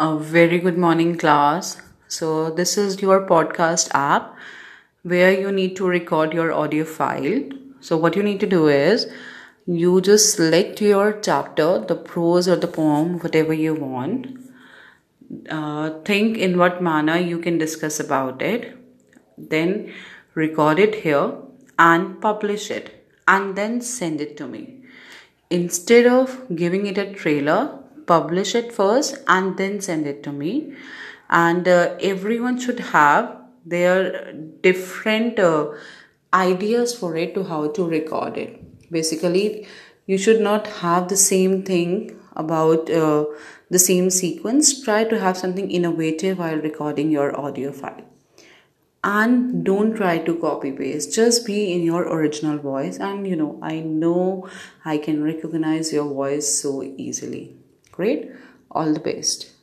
A very good morning, class. So, this is your podcast app where you need to record your audio file. So, what you need to do is you just select your chapter, the prose or the poem, whatever you want. Uh, think in what manner you can discuss about it. Then record it here and publish it and then send it to me. Instead of giving it a trailer, publish it first and then send it to me. And uh, everyone should have their different uh, ideas for it to how to record it. Basically you should not have the same thing about uh, the same sequence. Try to have something innovative while recording your audio file. And don't try to copy paste. Just be in your original voice. And you know i know i can recognize your voice so easily Great. All the best.